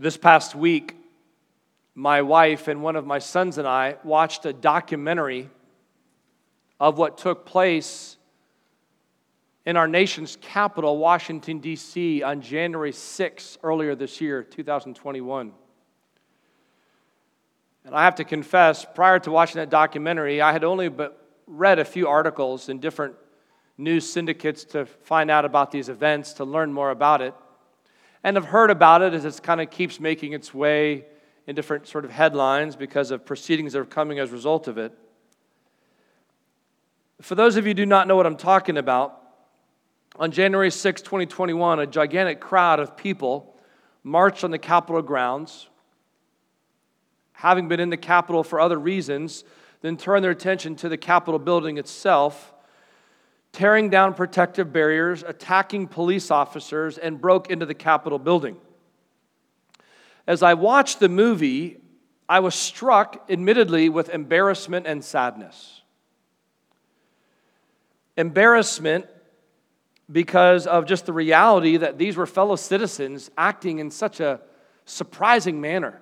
This past week, my wife and one of my sons and I watched a documentary of what took place in our nation's capital, Washington, D.C., on January 6 earlier this year, 2021. And I have to confess, prior to watching that documentary, I had only but read a few articles in different news syndicates to find out about these events, to learn more about it and have heard about it as it kind of keeps making its way in different sort of headlines because of proceedings that are coming as a result of it. For those of you who do not know what I'm talking about, on January 6, 2021, a gigantic crowd of people marched on the Capitol grounds, having been in the Capitol for other reasons, then turned their attention to the Capitol building itself tearing down protective barriers, attacking police officers, and broke into the Capitol building. As I watched the movie, I was struck, admittedly, with embarrassment and sadness. Embarrassment because of just the reality that these were fellow citizens acting in such a surprising manner.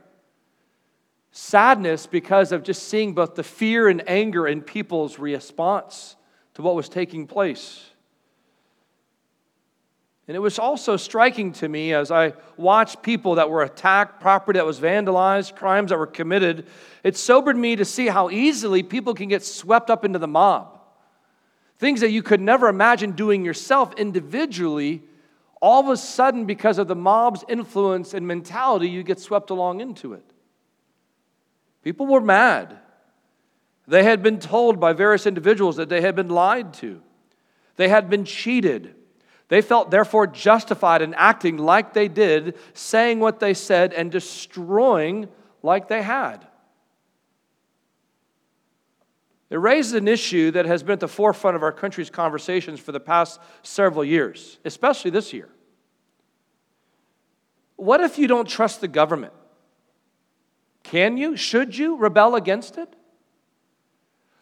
Sadness because of just seeing both the fear and anger in people's response to what was taking place. And it was also striking to me as I watched people that were attacked, property that was vandalized, crimes that were committed. It sobered me to see how easily people can get swept up into the mob. Things that you could never imagine doing yourself individually, all of a sudden, because of the mob's influence and mentality, you get swept along into it. People were mad. They had been told by various individuals that they had been lied to, they had been cheated. They felt therefore justified in acting like they did, saying what they said, and destroying like they had. It raises an issue that has been at the forefront of our country's conversations for the past several years, especially this year. What if you don't trust the government? Can you, should you rebel against it?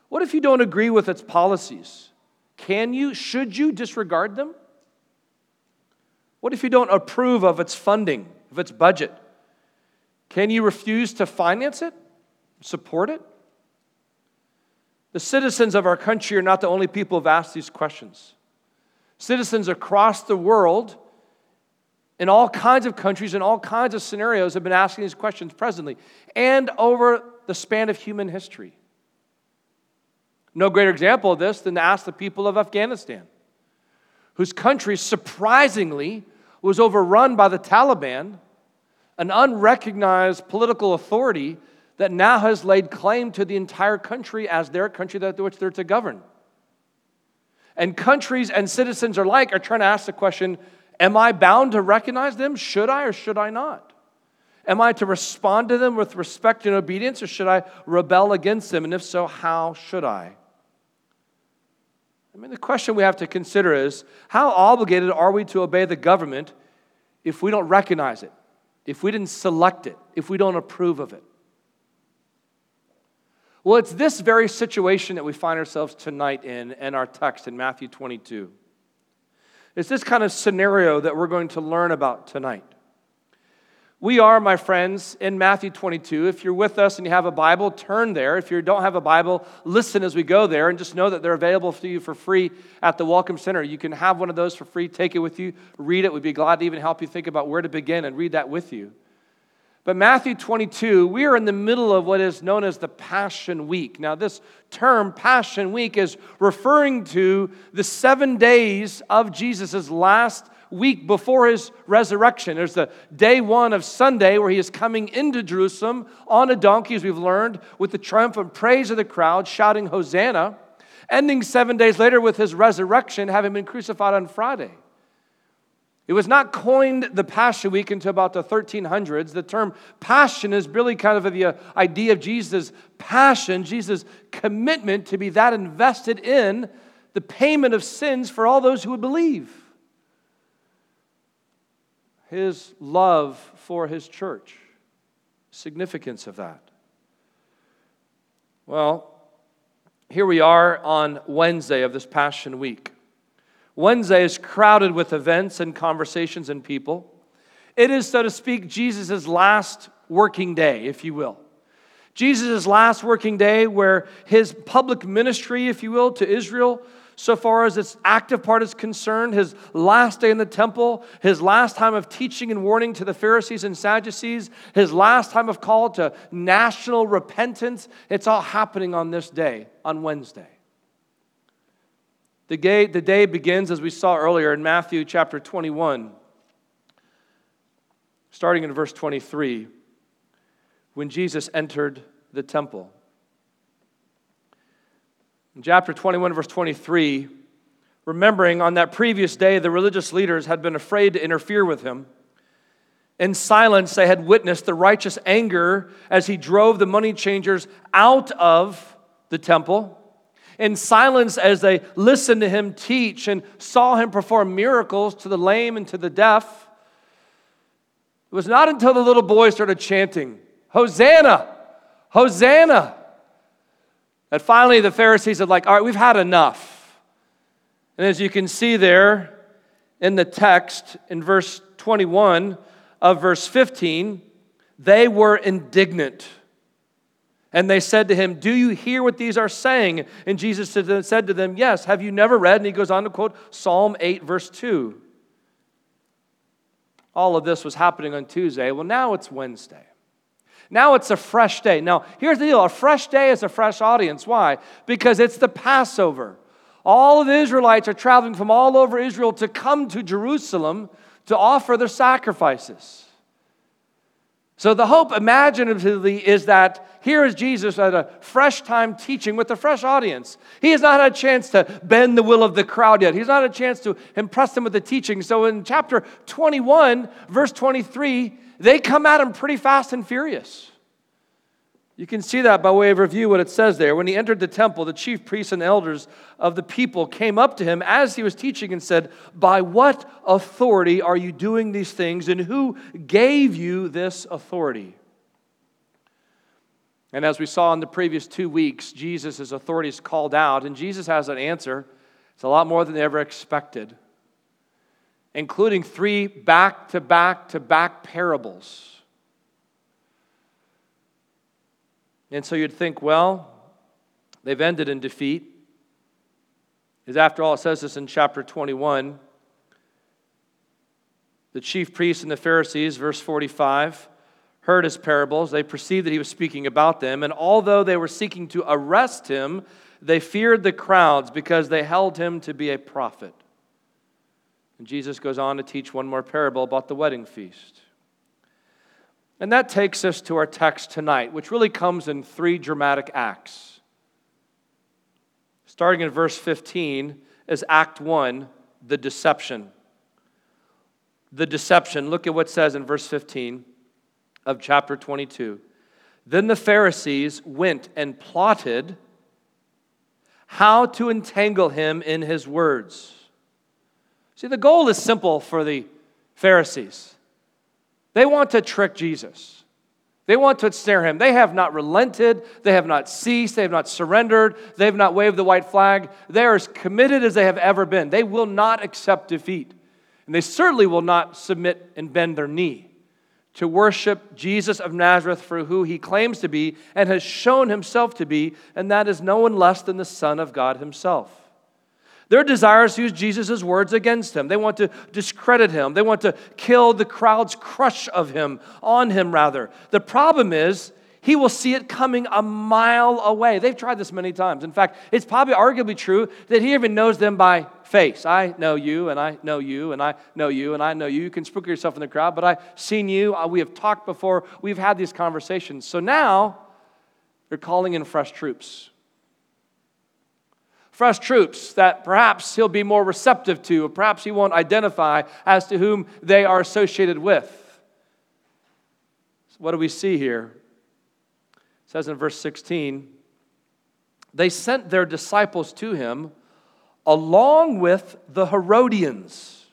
What if you don't agree with its policies? Can you, should you disregard them? What if you don't approve of its funding, of its budget? Can you refuse to finance it, support it? The citizens of our country are not the only people who've asked these questions. Citizens across the world, in all kinds of countries, in all kinds of scenarios, have been asking these questions presently and over the span of human history. No greater example of this than to ask the people of Afghanistan, whose country surprisingly was overrun by the Taliban, an unrecognized political authority that now has laid claim to the entire country as their country that which they're to govern. And countries and citizens alike are trying to ask the question Am I bound to recognize them? Should I or should I not? Am I to respond to them with respect and obedience, or should I rebel against them? And if so, how should I? I mean, the question we have to consider is how obligated are we to obey the government if we don't recognize it, if we didn't select it, if we don't approve of it? Well, it's this very situation that we find ourselves tonight in, in our text in Matthew 22. It's this kind of scenario that we're going to learn about tonight. We are, my friends, in Matthew 22. If you're with us and you have a Bible, turn there. If you don't have a Bible, listen as we go there and just know that they're available to you for free at the Welcome Center. You can have one of those for free, take it with you, read it. We'd be glad to even help you think about where to begin and read that with you. But Matthew 22, we are in the middle of what is known as the Passion Week. Now, this term, Passion Week, is referring to the seven days of Jesus' last week before his resurrection. There's the day one of Sunday where he is coming into Jerusalem on a donkey, as we've learned, with the triumphant praise of the crowd, shouting, Hosanna, ending seven days later with his resurrection, having been crucified on Friday. It was not coined the Passion Week until about the 1300s. The term passion is really kind of the uh, idea of Jesus' passion, Jesus' commitment to be that invested in the payment of sins for all those who would believe. His love for his church, significance of that. Well, here we are on Wednesday of this Passion Week. Wednesday is crowded with events and conversations and people. It is, so to speak, Jesus' last working day, if you will. Jesus' last working day, where his public ministry, if you will, to Israel, so far as its active part is concerned, his last day in the temple, his last time of teaching and warning to the Pharisees and Sadducees, his last time of call to national repentance, it's all happening on this day, on Wednesday. The day, the day begins, as we saw earlier in Matthew chapter 21, starting in verse 23, when Jesus entered the temple. In chapter 21, verse 23, remembering on that previous day, the religious leaders had been afraid to interfere with him. In silence, they had witnessed the righteous anger as he drove the money changers out of the temple in silence as they listened to him teach and saw him perform miracles to the lame and to the deaf. It was not until the little boy started chanting, Hosanna, Hosanna, that finally the Pharisees said, like, all right, we've had enough. And as you can see there in the text in verse 21 of verse 15, they were indignant. And they said to him, Do you hear what these are saying? And Jesus said to them, Yes. Have you never read? And he goes on to quote Psalm 8, verse 2. All of this was happening on Tuesday. Well, now it's Wednesday. Now it's a fresh day. Now, here's the deal a fresh day is a fresh audience. Why? Because it's the Passover. All of the Israelites are traveling from all over Israel to come to Jerusalem to offer their sacrifices. So the hope imaginatively is that here is Jesus at a fresh time teaching with a fresh audience. He has not had a chance to bend the will of the crowd yet. He's not had a chance to impress them with the teaching. So in chapter 21, verse 23, they come at him pretty fast and furious. You can see that by way of review what it says there. When he entered the temple, the chief priests and elders of the people came up to him as he was teaching and said, By what authority are you doing these things, and who gave you this authority? And as we saw in the previous two weeks, Jesus' authority is called out, and Jesus has an answer. It's a lot more than they ever expected, including three back to back to back parables And so you'd think, well, they've ended in defeat. Because after all, it says this in chapter 21. The chief priests and the Pharisees, verse 45, heard his parables. They perceived that he was speaking about them. And although they were seeking to arrest him, they feared the crowds because they held him to be a prophet. And Jesus goes on to teach one more parable about the wedding feast. And that takes us to our text tonight, which really comes in three dramatic acts. Starting in verse 15 is Act 1, the deception. The deception. Look at what says in verse 15 of chapter 22. Then the Pharisees went and plotted how to entangle him in his words. See, the goal is simple for the Pharisees. They want to trick Jesus. They want to snare him. They have not relented. They have not ceased. They have not surrendered. They have not waved the white flag. They are as committed as they have ever been. They will not accept defeat. And they certainly will not submit and bend their knee to worship Jesus of Nazareth for who he claims to be and has shown himself to be, and that is no one less than the Son of God himself. Their to use Jesus' words against him. They want to discredit him. They want to kill the crowd's crush of him, on him rather. The problem is, he will see it coming a mile away. They've tried this many times. In fact, it's probably arguably true that he even knows them by face. I know you, and I know you, and I know you, and I know you. You can spook yourself in the crowd, but I've seen you. Uh, we have talked before. We've had these conversations. So now they're calling in fresh troops. Fresh troops that perhaps he'll be more receptive to, or perhaps he won't identify as to whom they are associated with. So what do we see here? It says in verse 16, they sent their disciples to him along with the Herodians.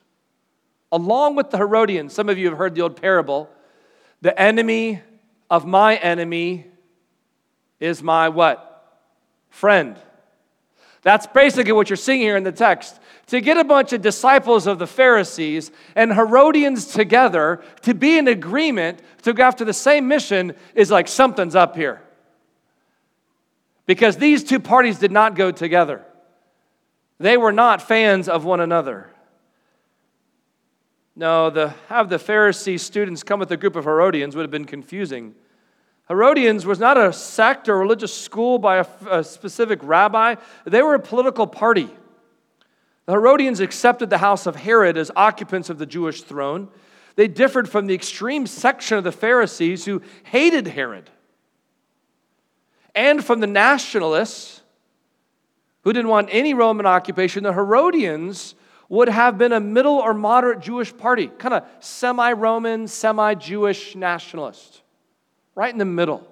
Along with the Herodians. Some of you have heard the old parable. The enemy of my enemy is my what? Friend. That's basically what you're seeing here in the text. To get a bunch of disciples of the Pharisees and Herodians together to be in agreement to go after the same mission is like something's up here. Because these two parties did not go together, they were not fans of one another. No, the have the Pharisee students come with a group of Herodians would have been confusing. Herodians was not a sect or religious school by a, a specific rabbi, they were a political party. The Herodians accepted the house of Herod as occupants of the Jewish throne. They differed from the extreme section of the Pharisees who hated Herod, and from the nationalists who didn't want any Roman occupation. The Herodians would have been a middle or moderate Jewish party, kind of semi Roman, semi Jewish nationalist right in the middle.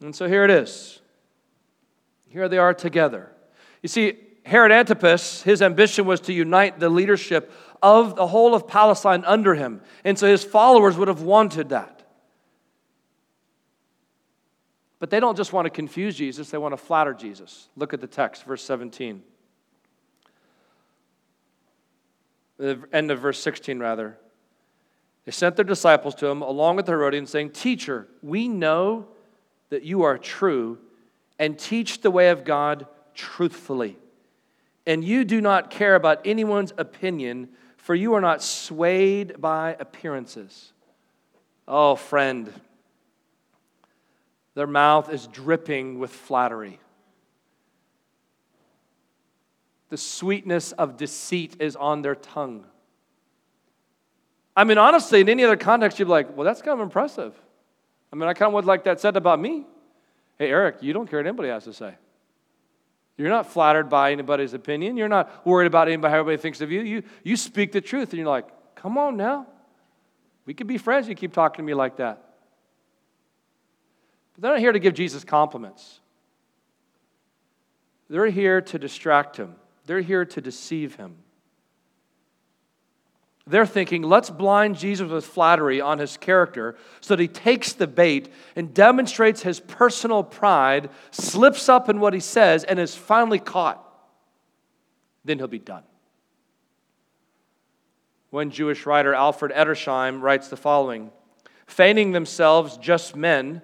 And so here it is. Here they are together. You see, Herod Antipas, his ambition was to unite the leadership of the whole of Palestine under him. And so his followers would have wanted that. But they don't just want to confuse Jesus, they want to flatter Jesus. Look at the text, verse 17. The end of verse 16, rather. They sent their disciples to him along with Herodians, saying, Teacher, we know that you are true and teach the way of God truthfully. And you do not care about anyone's opinion, for you are not swayed by appearances. Oh, friend, their mouth is dripping with flattery. The sweetness of deceit is on their tongue. I mean, honestly, in any other context, you'd be like, well, that's kind of impressive. I mean, I kind of would like that said about me. Hey, Eric, you don't care what anybody has to say. You're not flattered by anybody's opinion. You're not worried about anybody, how everybody thinks of you. You, you speak the truth, and you're like, come on now. We could be friends. You keep talking to me like that. But they're not here to give Jesus compliments. They're here to distract him, they're here to deceive him. They're thinking, let's blind Jesus with flattery on his character so that he takes the bait and demonstrates his personal pride, slips up in what he says, and is finally caught. Then he'll be done. One Jewish writer, Alfred Edersheim, writes the following Feigning themselves just men,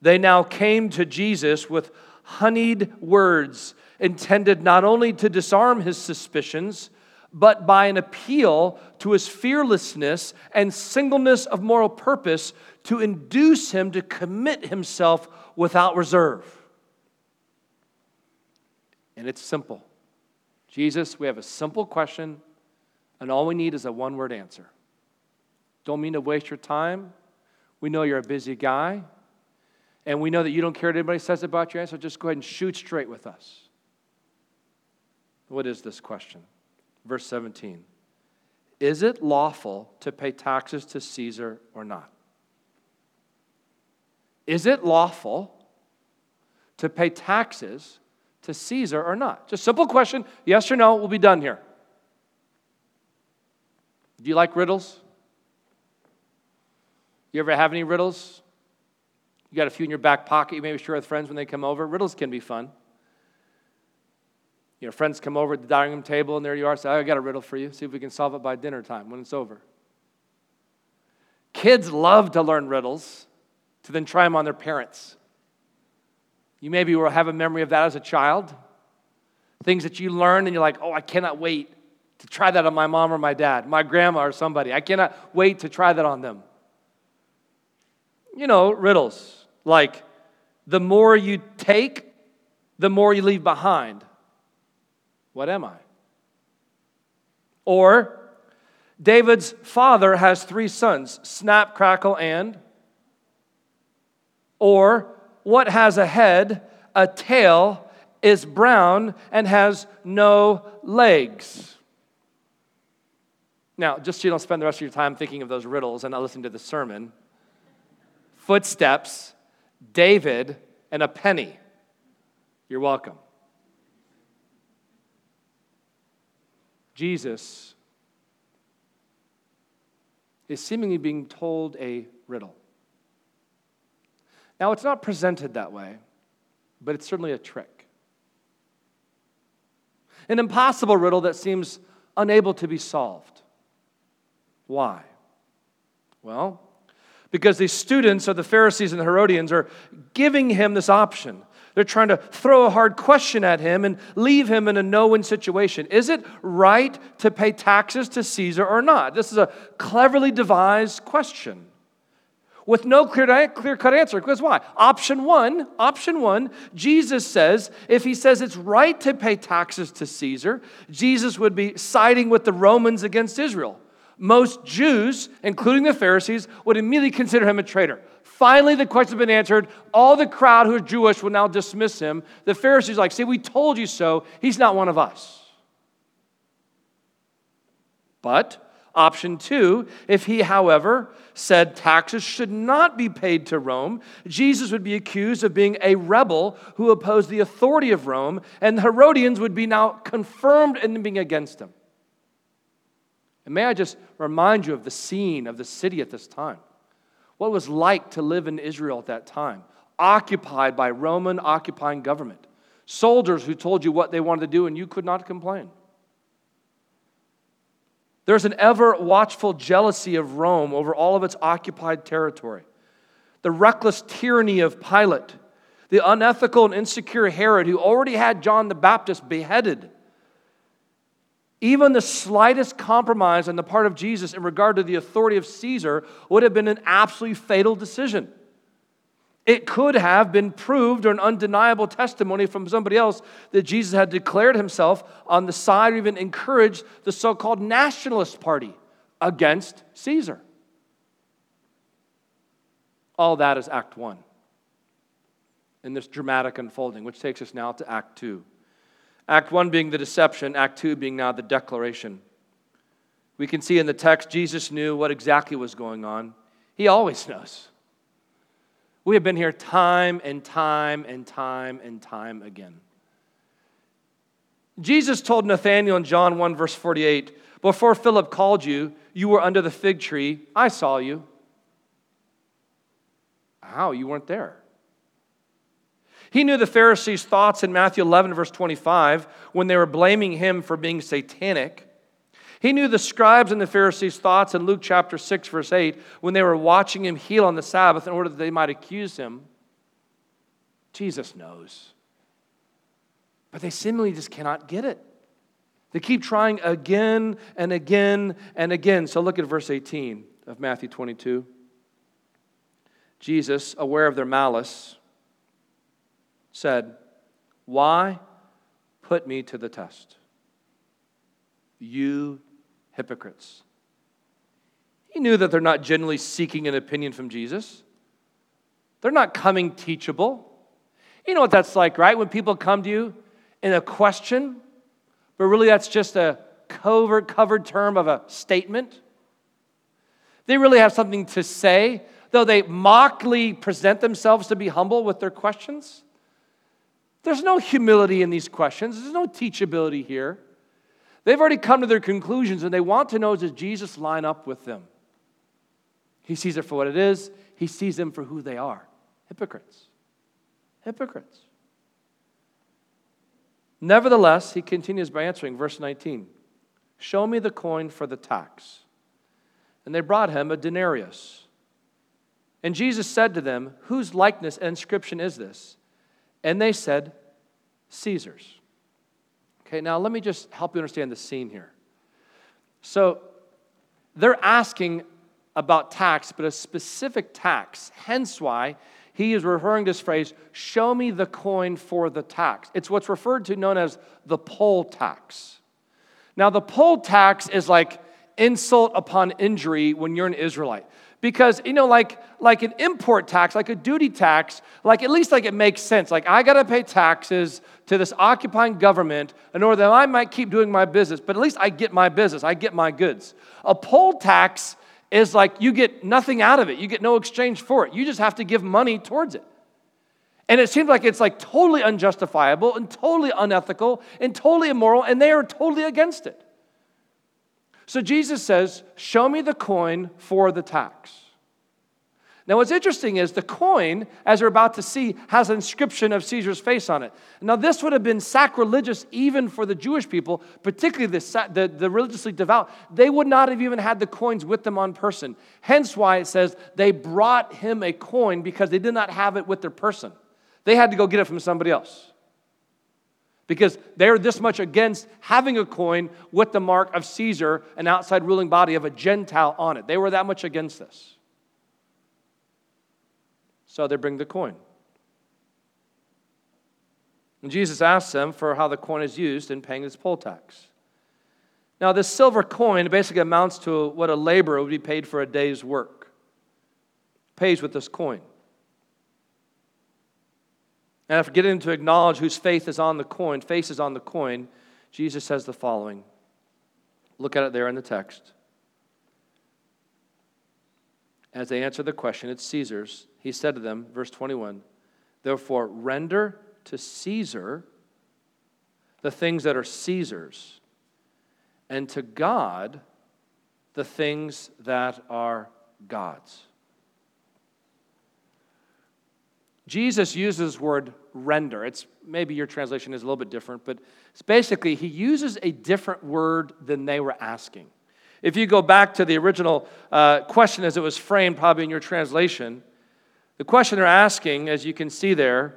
they now came to Jesus with honeyed words intended not only to disarm his suspicions but by an appeal to his fearlessness and singleness of moral purpose to induce him to commit himself without reserve. And it's simple. Jesus, we have a simple question, and all we need is a one word answer. Don't mean to waste your time. We know you're a busy guy, and we know that you don't care what anybody says about your answer. Just go ahead and shoot straight with us. What is this question? Verse 17 Is it lawful to pay taxes to Caesar or not? Is it lawful to pay taxes to Caesar or not? Just simple question, yes or no, we'll be done here. Do you like riddles? You ever have any riddles? You got a few in your back pocket, you maybe share with friends when they come over. Riddles can be fun. You know, friends come over at the dining room table, and there you are. Say, I got a riddle for you. See if we can solve it by dinner time when it's over. Kids love to learn riddles to then try them on their parents. You maybe will have a memory of that as a child. Things that you learn, and you're like, oh, I cannot wait to try that on my mom or my dad, my grandma or somebody. I cannot wait to try that on them. You know, riddles like the more you take, the more you leave behind. What am I? Or David's father has three sons Snap, Crackle, and. Or what has a head, a tail, is brown, and has no legs. Now, just so you don't spend the rest of your time thinking of those riddles and not listening to the sermon, footsteps, David, and a penny. You're welcome. Jesus is seemingly being told a riddle. Now, it's not presented that way, but it's certainly a trick. An impossible riddle that seems unable to be solved. Why? Well, because these students of the Pharisees and the Herodians are giving him this option. They're trying to throw a hard question at him and leave him in a no win situation. Is it right to pay taxes to Caesar or not? This is a cleverly devised question with no clear, clear cut answer. Because why? Option one, option one, Jesus says if he says it's right to pay taxes to Caesar, Jesus would be siding with the Romans against Israel. Most Jews, including the Pharisees, would immediately consider him a traitor. Finally, the question has been answered. All the crowd who are Jewish will now dismiss him. The Pharisees like, see, we told you so. He's not one of us. But option two, if he, however, said taxes should not be paid to Rome, Jesus would be accused of being a rebel who opposed the authority of Rome, and the Herodians would be now confirmed in being against him. And may I just remind you of the scene of the city at this time what was like to live in Israel at that time, occupied by Roman occupying government, soldiers who told you what they wanted to do and you could not complain. There's an ever watchful jealousy of Rome over all of its occupied territory. The reckless tyranny of Pilate, the unethical and insecure Herod, who already had John the Baptist beheaded even the slightest compromise on the part of Jesus in regard to the authority of Caesar would have been an absolutely fatal decision. It could have been proved or an undeniable testimony from somebody else that Jesus had declared himself on the side or even encouraged the so called nationalist party against Caesar. All that is Act 1 in this dramatic unfolding, which takes us now to Act 2. Act 1 being the deception, Act 2 being now the declaration. We can see in the text, Jesus knew what exactly was going on. He always knows. We have been here time and time and time and time again. Jesus told Nathanael in John 1, verse 48, Before Philip called you, you were under the fig tree. I saw you. How? You weren't there. He knew the Pharisees' thoughts in Matthew 11, verse 25, when they were blaming him for being satanic. He knew the scribes and the Pharisees' thoughts in Luke chapter 6, verse 8, when they were watching him heal on the Sabbath in order that they might accuse him. Jesus knows. But they seemingly just cannot get it. They keep trying again and again and again. So look at verse 18 of Matthew 22. Jesus, aware of their malice, said, Why put me to the test? You hypocrites. He knew that they're not genuinely seeking an opinion from Jesus. They're not coming teachable. You know what that's like, right? When people come to you in a question, but really that's just a covert, covered term of a statement. They really have something to say, though they mockly present themselves to be humble with their questions. There's no humility in these questions, there's no teachability here. They've already come to their conclusions and they want to know does Jesus line up with them? He sees it for what it is, he sees them for who they are hypocrites. Hypocrites. Nevertheless, he continues by answering, verse 19 Show me the coin for the tax. And they brought him a denarius. And Jesus said to them, Whose likeness and inscription is this? And they said, Caesar's. Okay, now let me just help you understand the scene here. So they're asking about tax, but a specific tax, hence why he is referring to this phrase, show me the coin for the tax. It's what's referred to known as the poll tax. Now, the poll tax is like insult upon injury when you're an Israelite. Because, you know, like, like an import tax, like a duty tax, like at least like it makes sense. Like I gotta pay taxes to this occupying government in order that I might keep doing my business, but at least I get my business, I get my goods. A poll tax is like you get nothing out of it, you get no exchange for it. You just have to give money towards it. And it seems like it's like totally unjustifiable and totally unethical and totally immoral, and they are totally against it. So Jesus says, Show me the coin for the tax. Now, what's interesting is the coin, as we're about to see, has an inscription of Caesar's face on it. Now, this would have been sacrilegious even for the Jewish people, particularly the, the, the, religiously devout. They would not have even had the coins with them on person. Hence, why it says they brought him a coin because they did not have it with their person. They had to go get it from somebody else because they're this much against having a coin with the mark of Caesar, an outside ruling body of a Gentile on it. They were that much against this. So they bring the coin. And Jesus asks them for how the coin is used in paying this poll tax. Now, this silver coin basically amounts to what a laborer would be paid for a day's work. Pays with this coin. And after getting to acknowledge whose faith is on the coin, face is on the coin, Jesus says the following. Look at it there in the text. As they answered the question, it's Caesar's, he said to them, verse 21, Therefore, render to Caesar the things that are Caesar's, and to God the things that are God's. Jesus uses the word render. It's maybe your translation is a little bit different, but it's basically he uses a different word than they were asking. If you go back to the original uh, question as it was framed, probably in your translation, the question they're asking, as you can see there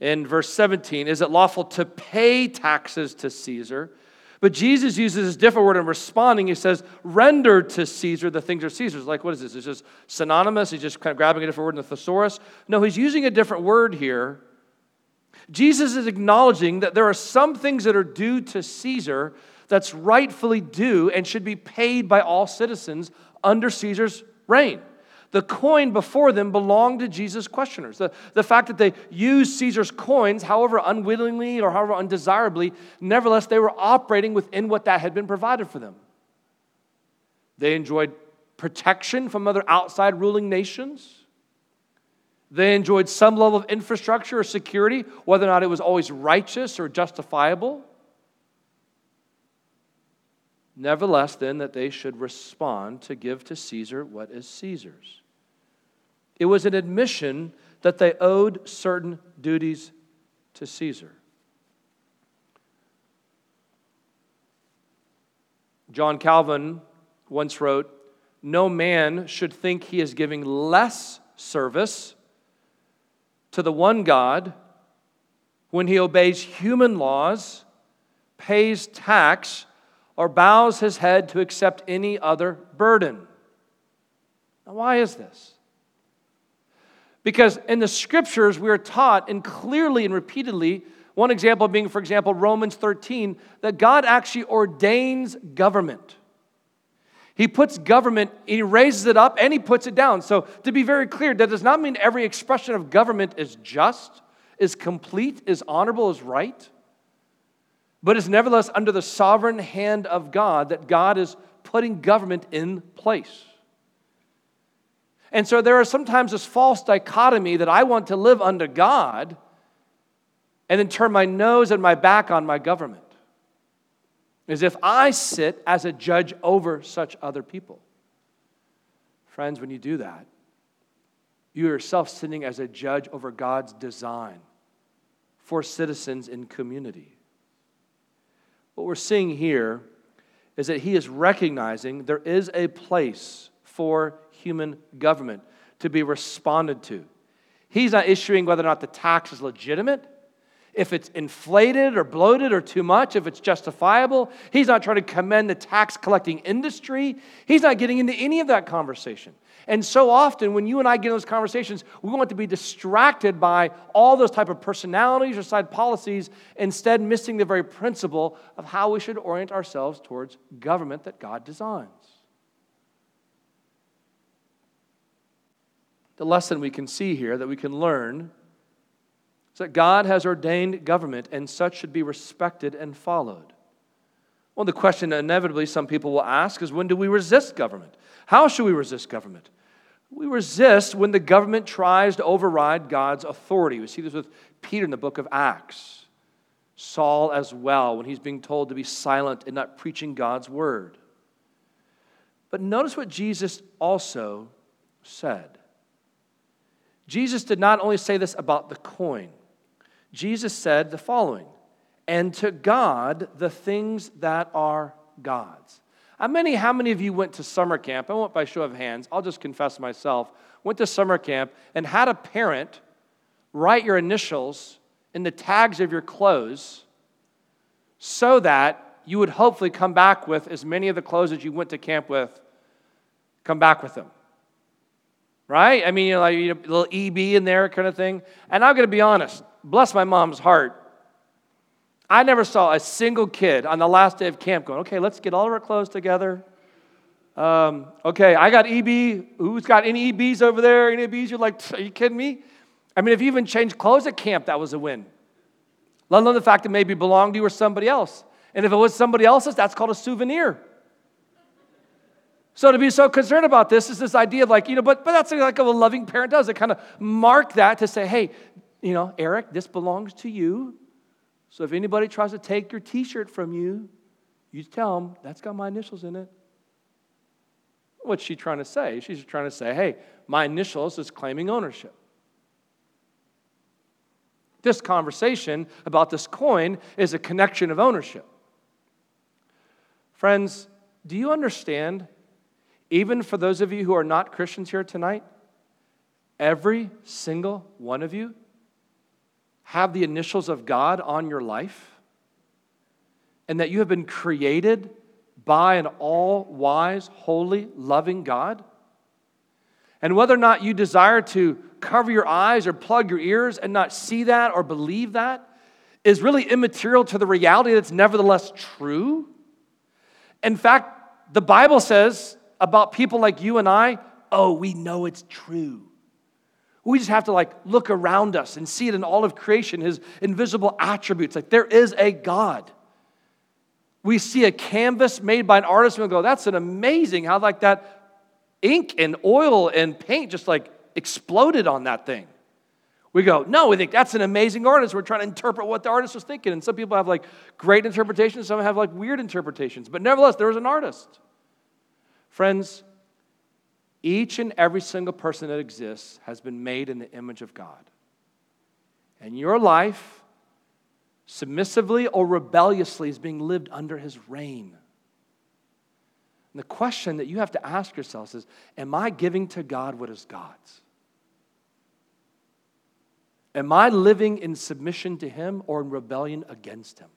in verse 17, is it lawful to pay taxes to Caesar? But Jesus uses a different word in responding. He says, render to Caesar the things are Caesar's. Like, what is this? It's just synonymous. He's just kind of grabbing a different word in the thesaurus. No, he's using a different word here. Jesus is acknowledging that there are some things that are due to Caesar that's rightfully due and should be paid by all citizens under Caesar's reign. The coin before them belonged to Jesus' questioners. The, the fact that they used Caesar's coins, however unwillingly or however undesirably, nevertheless, they were operating within what that had been provided for them. They enjoyed protection from other outside ruling nations. They enjoyed some level of infrastructure or security, whether or not it was always righteous or justifiable. Nevertheless, then, that they should respond to give to Caesar what is Caesar's. It was an admission that they owed certain duties to Caesar. John Calvin once wrote No man should think he is giving less service to the one God when he obeys human laws, pays tax, or bows his head to accept any other burden. Now, why is this? Because in the scriptures, we are taught, and clearly and repeatedly, one example being, for example, Romans 13, that God actually ordains government. He puts government, he raises it up, and he puts it down. So, to be very clear, that does not mean every expression of government is just, is complete, is honorable, is right but it's nevertheless under the sovereign hand of God that God is putting government in place. And so there is sometimes this false dichotomy that I want to live under God and then turn my nose and my back on my government. As if I sit as a judge over such other people. Friends, when you do that, you are yourself sitting as a judge over God's design for citizens in community. What we're seeing here is that he is recognizing there is a place for human government to be responded to. He's not issuing whether or not the tax is legitimate, if it's inflated or bloated or too much, if it's justifiable. He's not trying to commend the tax collecting industry. He's not getting into any of that conversation. And so often when you and I get in those conversations, we want to be distracted by all those type of personalities or side policies, instead missing the very principle of how we should orient ourselves towards government that God designs. The lesson we can see here that we can learn is that God has ordained government and such should be respected and followed. Well, the question inevitably some people will ask is when do we resist government? How should we resist government? We resist when the government tries to override God's authority. We see this with Peter in the book of Acts. Saul as well, when he's being told to be silent and not preaching God's word. But notice what Jesus also said. Jesus did not only say this about the coin, Jesus said the following and to God the things that are God's. How many, how many of you went to summer camp? I won't by show of hands, I'll just confess myself. Went to summer camp and had a parent write your initials in the tags of your clothes so that you would hopefully come back with as many of the clothes that you went to camp with, come back with them. Right? I mean, you know, like you know, a little EB in there kind of thing. And I'm going to be honest, bless my mom's heart. I never saw a single kid on the last day of camp going, okay, let's get all of our clothes together. Um, okay, I got EB. Who's got any EBs over there? Any EBs? You're like, are you kidding me? I mean, if you even changed clothes at camp, that was a win. Let alone the fact that maybe belonged to you or somebody else. And if it was somebody else's, that's called a souvenir. So to be so concerned about this is this idea of like, you know, but, but that's like a loving parent does. It kind of mark that to say, hey, you know, Eric, this belongs to you. So if anybody tries to take your t shirt from you, you tell them, that's got my initials in it. What's she trying to say? She's trying to say, hey, my initials is claiming ownership. This conversation about this coin is a connection of ownership. Friends, do you understand, even for those of you who are not Christians here tonight, every single one of you have the initials of God on your life and that you have been created by an all wise, holy, loving God? And whether or not you desire to cover your eyes or plug your ears and not see that or believe that is really immaterial to the reality that's nevertheless true. In fact, the Bible says about people like you and I, oh, we know it's true. We just have to like look around us and see it in all of creation, his invisible attributes. Like there is a God. We see a canvas made by an artist and we go, that's an amazing how like that ink and oil and paint just like exploded on that thing. We go, no, we think that's an amazing artist. We're trying to interpret what the artist was thinking. And some people have like great interpretations, some have like weird interpretations. But nevertheless, there was an artist. Friends, each and every single person that exists has been made in the image of God. And your life, submissively or rebelliously, is being lived under his reign. And the question that you have to ask yourselves is Am I giving to God what is God's? Am I living in submission to him or in rebellion against him?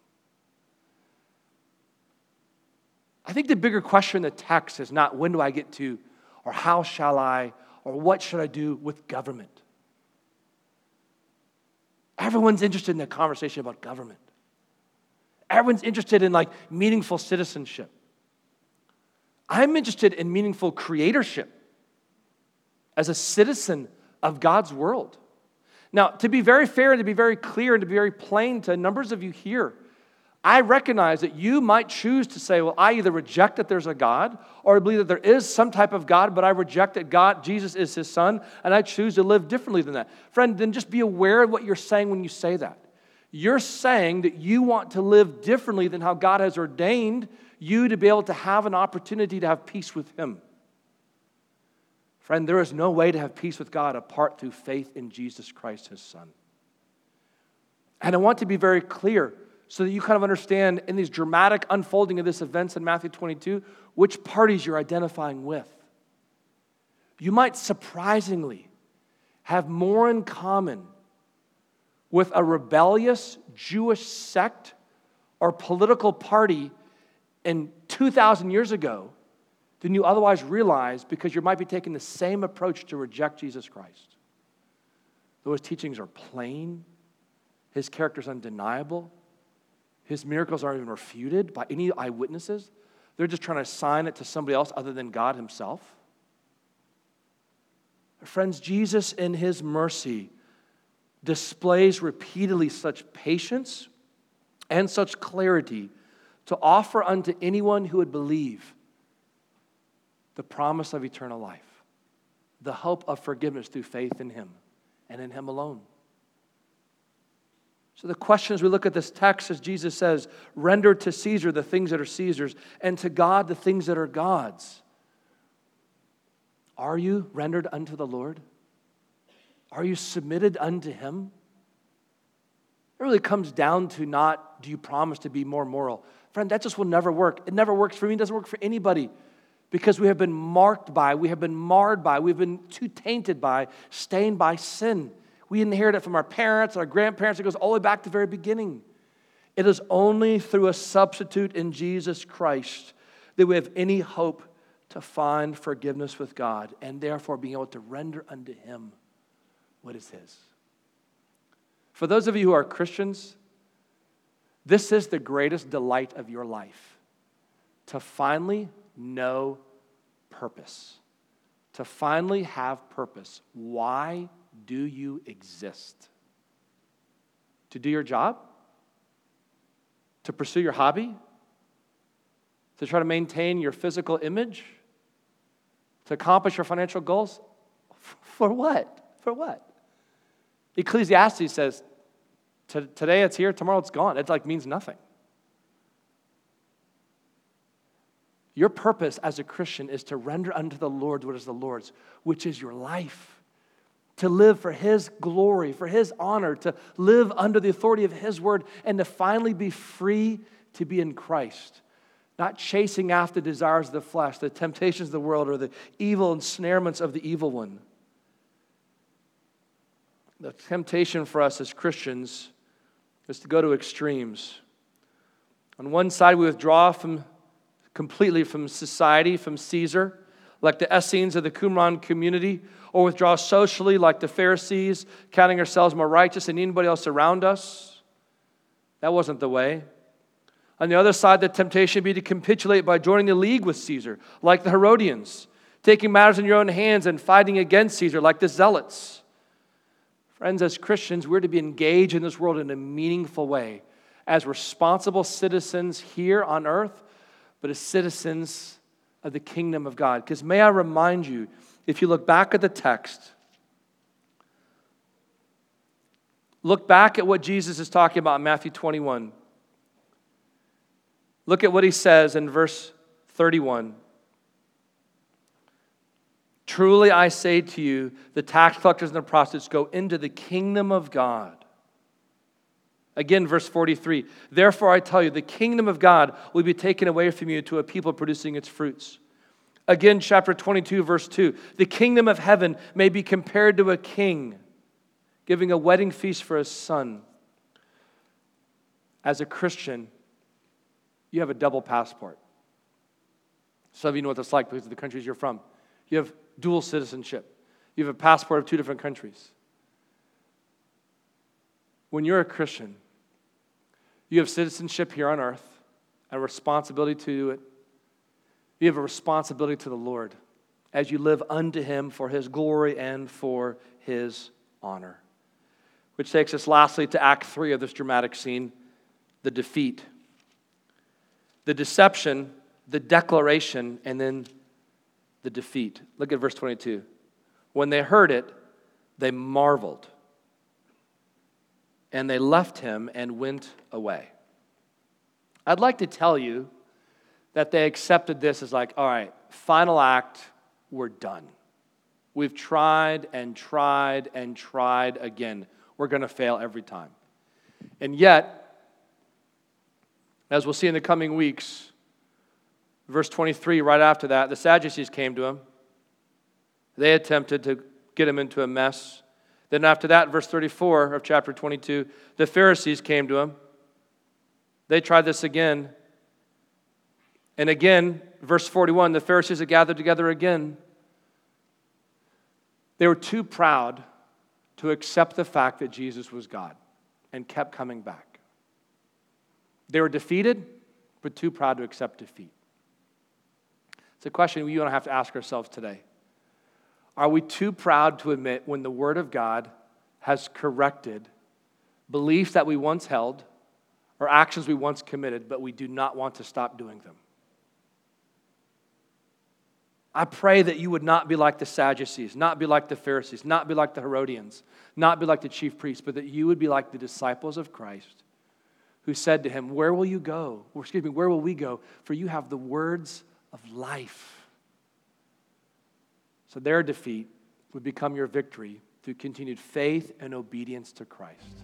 I think the bigger question in the text is not when do I get to or how shall I, or what should I do with government? Everyone's interested in the conversation about government. Everyone's interested in like meaningful citizenship. I'm interested in meaningful creatorship as a citizen of God's world. Now, to be very fair and to be very clear and to be very plain to numbers of you here, I recognize that you might choose to say, well, I either reject that there's a God or I believe that there is some type of God, but I reject that God, Jesus is his son, and I choose to live differently than that. Friend, then just be aware of what you're saying when you say that. You're saying that you want to live differently than how God has ordained you to be able to have an opportunity to have peace with him. Friend, there is no way to have peace with God apart through faith in Jesus Christ, his son. And I want to be very clear so that you kind of understand in these dramatic unfolding of this events in Matthew 22 which parties you're identifying with. You might surprisingly have more in common with a rebellious Jewish sect or political party in 2,000 years ago than you otherwise realize because you might be taking the same approach to reject Jesus Christ. Those teachings are plain, his character is undeniable, his miracles aren't even refuted by any eyewitnesses. They're just trying to assign it to somebody else other than God Himself. Friends, Jesus, in his mercy, displays repeatedly such patience and such clarity to offer unto anyone who would believe the promise of eternal life, the hope of forgiveness through faith in him and in him alone. So, the question as we look at this text, as Jesus says, render to Caesar the things that are Caesar's, and to God the things that are God's. Are you rendered unto the Lord? Are you submitted unto Him? It really comes down to not do you promise to be more moral. Friend, that just will never work. It never works for me, it doesn't work for anybody because we have been marked by, we have been marred by, we've been too tainted by, stained by sin. We inherit it from our parents, our grandparents. It goes all the way back to the very beginning. It is only through a substitute in Jesus Christ that we have any hope to find forgiveness with God and therefore being able to render unto Him what is His. For those of you who are Christians, this is the greatest delight of your life to finally know purpose, to finally have purpose. Why do you exist? To do your job? To pursue your hobby? To try to maintain your physical image? To accomplish your financial goals? For what? For what? Ecclesiastes says, today it's here, tomorrow it's gone. It like means nothing. Your purpose as a Christian is to render unto the Lord what is the Lord's, which is your life to live for His glory, for His honor, to live under the authority of His word, and to finally be free to be in Christ. Not chasing after desires of the flesh, the temptations of the world, or the evil ensnarements of the evil one. The temptation for us as Christians is to go to extremes. On one side, we withdraw from completely from society, from Caesar, like the Essenes of the Qumran community, or withdraw socially like the Pharisees, counting ourselves more righteous than anybody else around us. That wasn't the way. On the other side, the temptation would be to capitulate by joining the league with Caesar, like the Herodians, taking matters in your own hands and fighting against Caesar, like the Zealots. Friends, as Christians, we're to be engaged in this world in a meaningful way as responsible citizens here on earth, but as citizens of the kingdom of God. Because may I remind you, if you look back at the text, look back at what Jesus is talking about in Matthew 21. Look at what he says in verse 31. Truly I say to you, the tax collectors and the prostitutes go into the kingdom of God. Again, verse 43 Therefore I tell you, the kingdom of God will be taken away from you to a people producing its fruits. Again, chapter 22, verse 2 The kingdom of heaven may be compared to a king giving a wedding feast for his son. As a Christian, you have a double passport. Some of you know what that's like because of the countries you're from. You have dual citizenship, you have a passport of two different countries. When you're a Christian, you have citizenship here on earth, and responsibility to it, you have a responsibility to the Lord as you live unto Him for His glory and for His honor. Which takes us lastly to Act 3 of this dramatic scene the defeat, the deception, the declaration, and then the defeat. Look at verse 22. When they heard it, they marveled, and they left him and went away. I'd like to tell you that they accepted this as like, all right, final act, we're done. We've tried and tried and tried again. We're going to fail every time. And yet, as we'll see in the coming weeks, verse 23, right after that, the Sadducees came to him. They attempted to get him into a mess. Then, after that, verse 34 of chapter 22, the Pharisees came to him. They tried this again. And again, verse 41, the Pharisees had gathered together again. They were too proud to accept the fact that Jesus was God and kept coming back. They were defeated, but too proud to accept defeat. It's a question we don't have to ask ourselves today. Are we too proud to admit when the Word of God has corrected beliefs that we once held or actions we once committed, but we do not want to stop doing them? I pray that you would not be like the Sadducees, not be like the Pharisees, not be like the Herodians, not be like the chief priests, but that you would be like the disciples of Christ who said to him, Where will you go? Or, excuse me, where will we go? For you have the words of life. So their defeat would become your victory through continued faith and obedience to Christ.